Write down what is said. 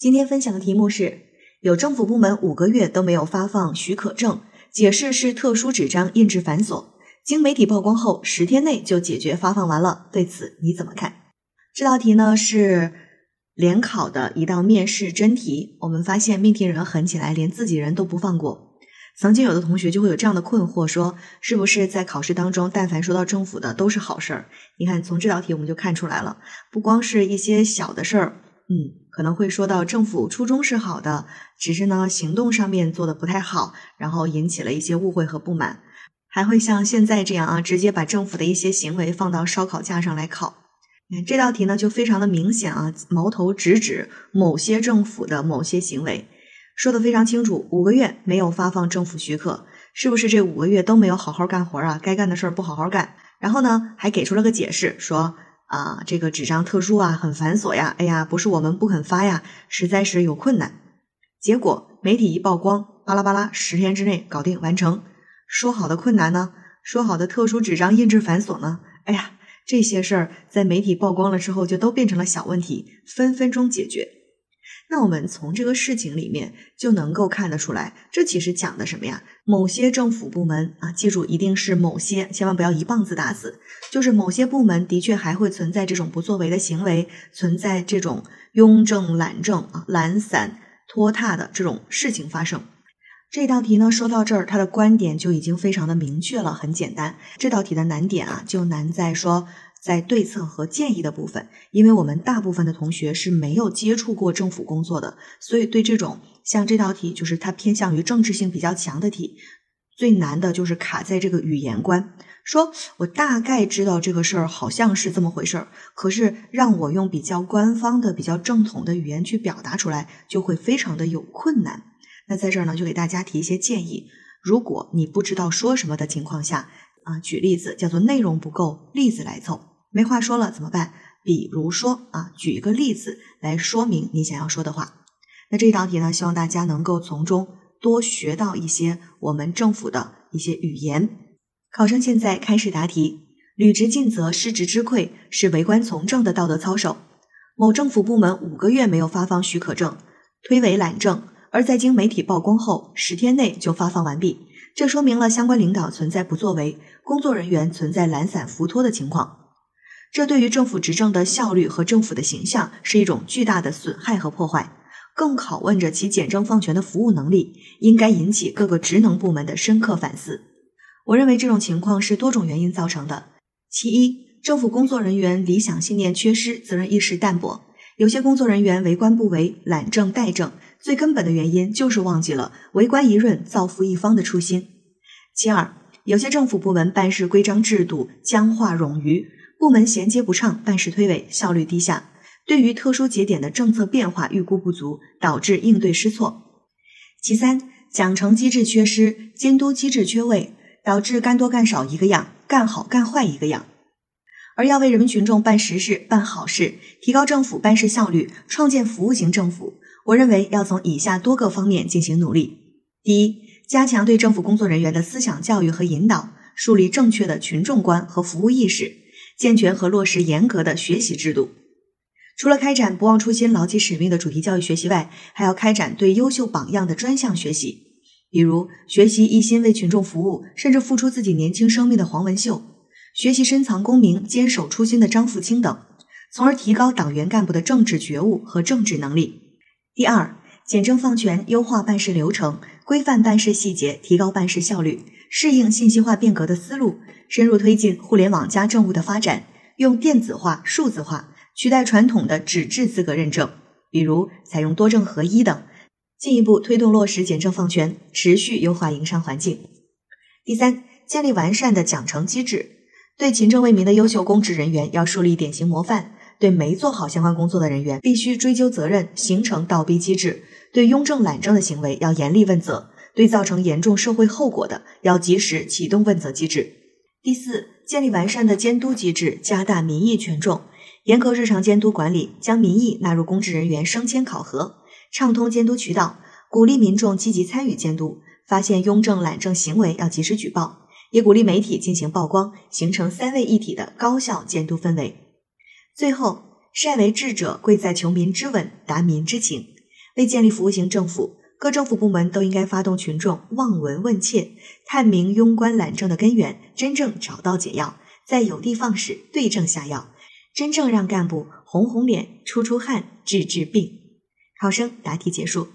今天分享的题目是：有政府部门五个月都没有发放许可证，解释是特殊纸张印制繁琐。经媒体曝光后，十天内就解决发放完了。对此你怎么看？这道题呢是联考的一道面试真题。我们发现命题人狠起来，连自己人都不放过。曾经有的同学就会有这样的困惑，说是不是在考试当中，但凡说到政府的都是好事儿？你看，从这道题我们就看出来了，不光是一些小的事儿。嗯，可能会说到政府初衷是好的，只是呢行动上面做的不太好，然后引起了一些误会和不满，还会像现在这样啊，直接把政府的一些行为放到烧烤架上来烤。你看这道题呢就非常的明显啊，矛头直指某些政府的某些行为，说的非常清楚，五个月没有发放政府许可，是不是这五个月都没有好好干活啊？该干的事儿不好好干，然后呢还给出了个解释说。啊，这个纸张特殊啊，很繁琐呀。哎呀，不是我们不肯发呀，实在是有困难。结果媒体一曝光，巴拉巴拉，十天之内搞定完成。说好的困难呢？说好的特殊纸张印制繁琐呢？哎呀，这些事儿在媒体曝光了之后，就都变成了小问题，分分钟解决。那我们从这个事情里面就能够看得出来，这其实讲的什么呀？某些政府部门啊，记住一定是某些，千万不要一棒子打死。就是某些部门的确还会存在这种不作为的行为，存在这种庸政懒政啊、懒散拖沓的这种事情发生。这道题呢，说到这儿，他的观点就已经非常的明确了，很简单。这道题的难点啊，就难在说。在对策和建议的部分，因为我们大部分的同学是没有接触过政府工作的，所以对这种像这道题，就是它偏向于政治性比较强的题，最难的就是卡在这个语言关。说我大概知道这个事儿好像是这么回事儿，可是让我用比较官方的、比较正统的语言去表达出来，就会非常的有困难。那在这儿呢，就给大家提一些建议：如果你不知道说什么的情况下，啊，举例子叫做内容不够，例子来凑。没话说了怎么办？比如说啊，举一个例子来说明你想要说的话。那这一道题呢，希望大家能够从中多学到一些我们政府的一些语言。考生现在开始答题。履职尽责，失职之愧，是为官从政的道德操守。某政府部门五个月没有发放许可证，推诿懒政，而在经媒体曝光后，十天内就发放完毕。这说明了相关领导存在不作为，工作人员存在懒散浮脱的情况。这对于政府执政的效率和政府的形象是一种巨大的损害和破坏，更拷问着其简政放权的服务能力，应该引起各个职能部门的深刻反思。我认为这种情况是多种原因造成的。其一，政府工作人员理想信念缺失，责任意识淡薄，有些工作人员为官不为，懒政怠政，最根本的原因就是忘记了为官一任，造福一方的初心。其二，有些政府部门办事规章制度僵化冗余。部门衔接不畅，办事推诿，效率低下。对于特殊节点的政策变化预估不足，导致应对失措。其三，奖惩机制缺失，监督机制缺位，导致干多干少一个样，干好干坏一个样。而要为人民群众办实事、办好事，提高政府办事效率，创建服务型政府，我认为要从以下多个方面进行努力：第一，加强对政府工作人员的思想教育和引导，树立正确的群众观和服务意识。健全和落实严格的学习制度。除了开展不忘初心、牢记使命的主题教育学习外，还要开展对优秀榜样的专项学习，比如学习一心为群众服务，甚至付出自己年轻生命的黄文秀，学习深藏功名、坚守初心的张富清等，从而提高党员干部的政治觉悟和政治能力。第二，简政放权，优化办事流程，规范办事细节，提高办事效率，适应信息化变革的思路。深入推进互联网加政务的发展，用电子化、数字化取代传统的纸质资格认证，比如采用多证合一等，进一步推动落实简政放权，持续优化营商环境。第三，建立完善的奖惩机制，对勤政为民的优秀公职人员要树立典型模范，对没做好相关工作的人员必须追究责任，形成倒逼机制，对庸政懒政的行为要严厉问责，对造成严重社会后果的要及时启动问责机制。第四，建立完善的监督机制，加大民意权重，严格日常监督管理，将民意纳入公职人员升迁考核，畅通监督渠道，鼓励民众积极参与监督，发现庸政懒政行为要及时举报，也鼓励媒体进行曝光，形成三位一体的高效监督氛围。最后，善为治者，贵在求民之稳，达民之情，为建立服务型政府，各政府部门都应该发动群众望闻问切，探明庸官懒政的根源，真正找到解药，在有的放矢，对症下药，真正让干部红红脸、出出汗、治治病。考生答题结束。